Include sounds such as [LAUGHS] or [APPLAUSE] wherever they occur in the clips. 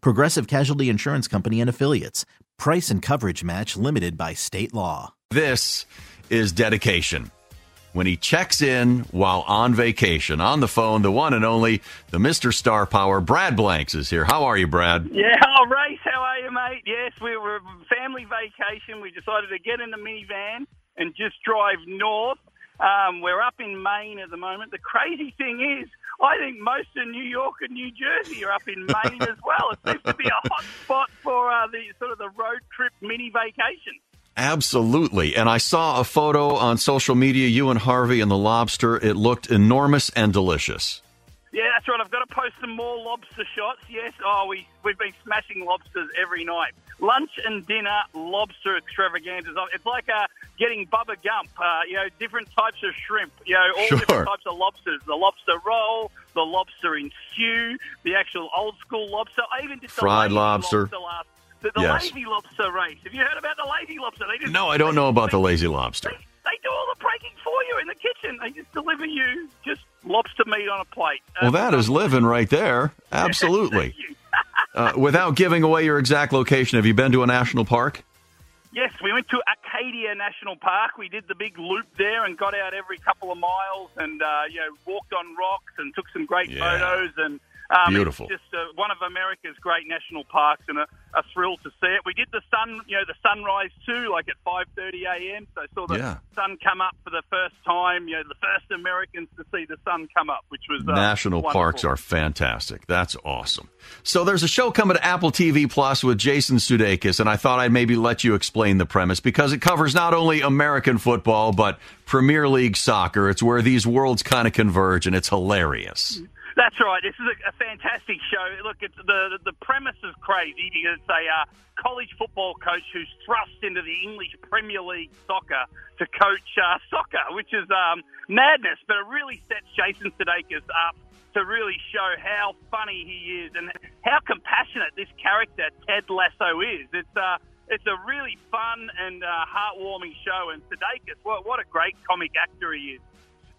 Progressive Casualty Insurance Company and Affiliates. Price and coverage match limited by state law. This is dedication. When he checks in while on vacation, on the phone, the one and only, the Mr. Star Power, Brad Blanks is here. How are you, Brad? Yeah, all right. How are you, mate? Yes, we were family vacation. We decided to get in the minivan and just drive north. Um, we're up in Maine at the moment. The crazy thing is, I think most of New York and New Jersey are up in [LAUGHS] Maine as well. It seems to be a hot spot for uh, the sort of the road trip mini vacation. Absolutely. And I saw a photo on social media, you and Harvey and the lobster. It looked enormous and delicious. Yeah, that's right. I've got to post some more lobster shots. Yes. Oh, we, we've been smashing lobsters every night. Lunch and dinner lobster extravaganzas. It's like uh, getting Bubba Gump, uh, you know, different types of shrimp, you know, all Sure. different types of lobsters. The lobster roll, the lobster in stew, the actual old school lobster. I even did Fried lazy lobster. last. The, the Yes. lazy lobster race. Have you heard about the lazy lobster? They just, No, I don't know about the lazy lobster. They, they do all the breaking for you in the kitchen. They just deliver you just lobster meat on a plate. Well, Um, that is living right there. [LAUGHS] Absolutely. Uh, without giving away your exact location, have you been to a national park? Yes, we went to Acadia National Park. We did the big loop there and got out every couple of miles and uh, you know walked on rocks and took some great Yeah. photos and um, Beautiful. Just uh, one of America's great national parks and a, a thrill to see it. We did the sun, you know, the sunrise too, like at 5:30 a.m. So I saw the Yeah. sun come up for the first time. You know, the first Americans to see the sun come up, which was uh, National wonderful. parks are fantastic. That's awesome. So there's a show coming to Apple TV Plus with Jason Sudeikis, and I thought I'd maybe let you explain the premise because it covers not only American football but Premier League soccer. It's where these worlds kind of converge, and it's hilarious. That's right. This is a, a fantastic show. Look, it's the the premise is crazy because it's a uh, college football coach who's thrust into the English Premier League soccer to coach uh, soccer, which is um, madness. But it really sets Jason Sudeikis up to really show how funny he is and how compassionate this character Ted Lasso is. It's uh, it's a really fun and uh, heartwarming show, and Sudeikis, what what a great comic actor he is.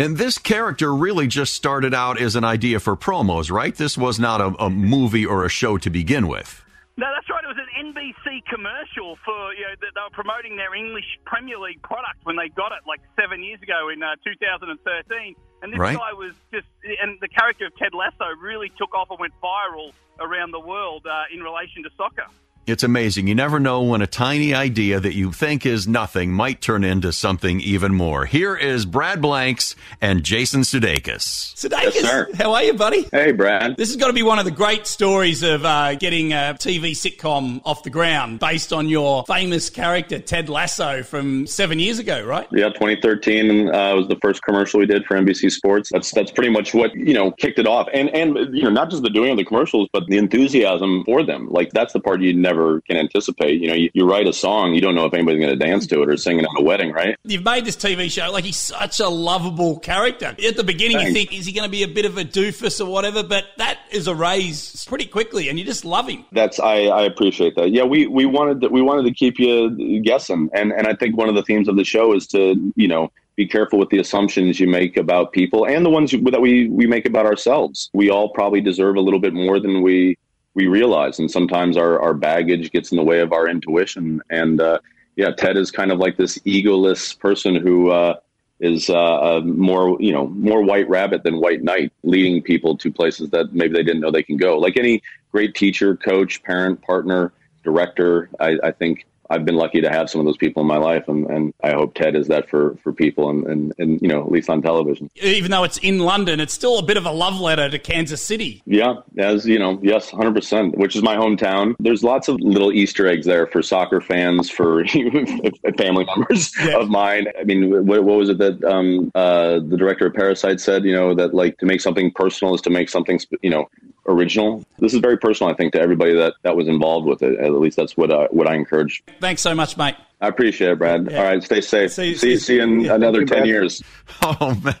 And this character really just started out as an idea for promos, right? This was not a, a movie or a show to begin with. No, that's right. It was an NBC commercial for you know that they were promoting their English Premier League product when they got it like seven years ago in uh, 2013. And this Right. guy was just, and the character of Ted Lasso really took off and went viral around the world uh, in relation to soccer. It's amazing. You never know when a tiny idea that you think is nothing might turn into something even more. Here is Brad Blanks and Jason Sudeikis. Sudeikis, Yes, how are you, buddy? Hey, Brad. This has got to be one of the great stories of uh, getting a TV sitcom off the ground based on your famous character, Ted Lasso, from seven years ago, right? Yeah, 2013 uh, was the first commercial we did for NBC Sports. That's that's pretty much what you know kicked it off, and and you know not just the doing of the commercials, but the enthusiasm for them. Like that's the part you never can anticipate. You know, you, you write a song, you don't know if anybody's going to dance to it or sing it at a wedding, right? You've made this TV show like he's such a lovable character. At the beginning, you think, is he going to be a bit of a doofus or whatever? But that is a raise pretty quickly, and you just love him. That's I, I appreciate that. Yeah, we we wanted to, we wanted to keep you guessing, and and I think one of the themes of the show is to you know be careful with the assumptions you make about people and the ones you- that we we make about ourselves. We all probably deserve a little bit more than we we realize, and sometimes our our baggage gets in the way of our intuition. And uh, yeah, Ted is kind of like this egoless person who. Uh, is uh, more you know more white rabbit than white knight, leading people to places that maybe they didn't know they can go. Like any great teacher, coach, parent, partner, director. I, I think I've been lucky to have some of those people in my life, and, and I hope Ted is that for, for people, and, and, and you know at least on television. Even though it's in London, it's still a bit of a love letter to Kansas City. Yeah, as you know, yes, hundred percent. Which is my hometown. There's lots of little Easter eggs there for soccer fans, for [LAUGHS] family members yeah. of mine. I mean, what, what was it that um, uh, the director of Parasite said? You know that like to make something personal is to make something you know original. This is very personal, I think, to everybody that, that was involved with it. At least that's what I, what I encourage. Thanks so much, mate. I appreciate it, Brad. Yeah. All right, stay safe. See, see, see you in yeah, another 10 years. Oh, [LAUGHS] man.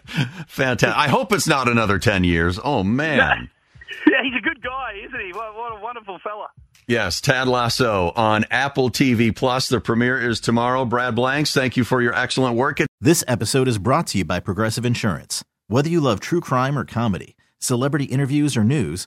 fantastic. I hope it's not another 10 years. Oh, man. [LAUGHS] Yeah, he's a good guy, isn't he? What, what a wonderful fella. Yes, Ted Lasso on Apple TV Plus. The premiere is tomorrow. Brad Blanks, thank you for your excellent work. This episode is brought to you by Progressive Insurance. Whether you love true crime or comedy, celebrity interviews or news,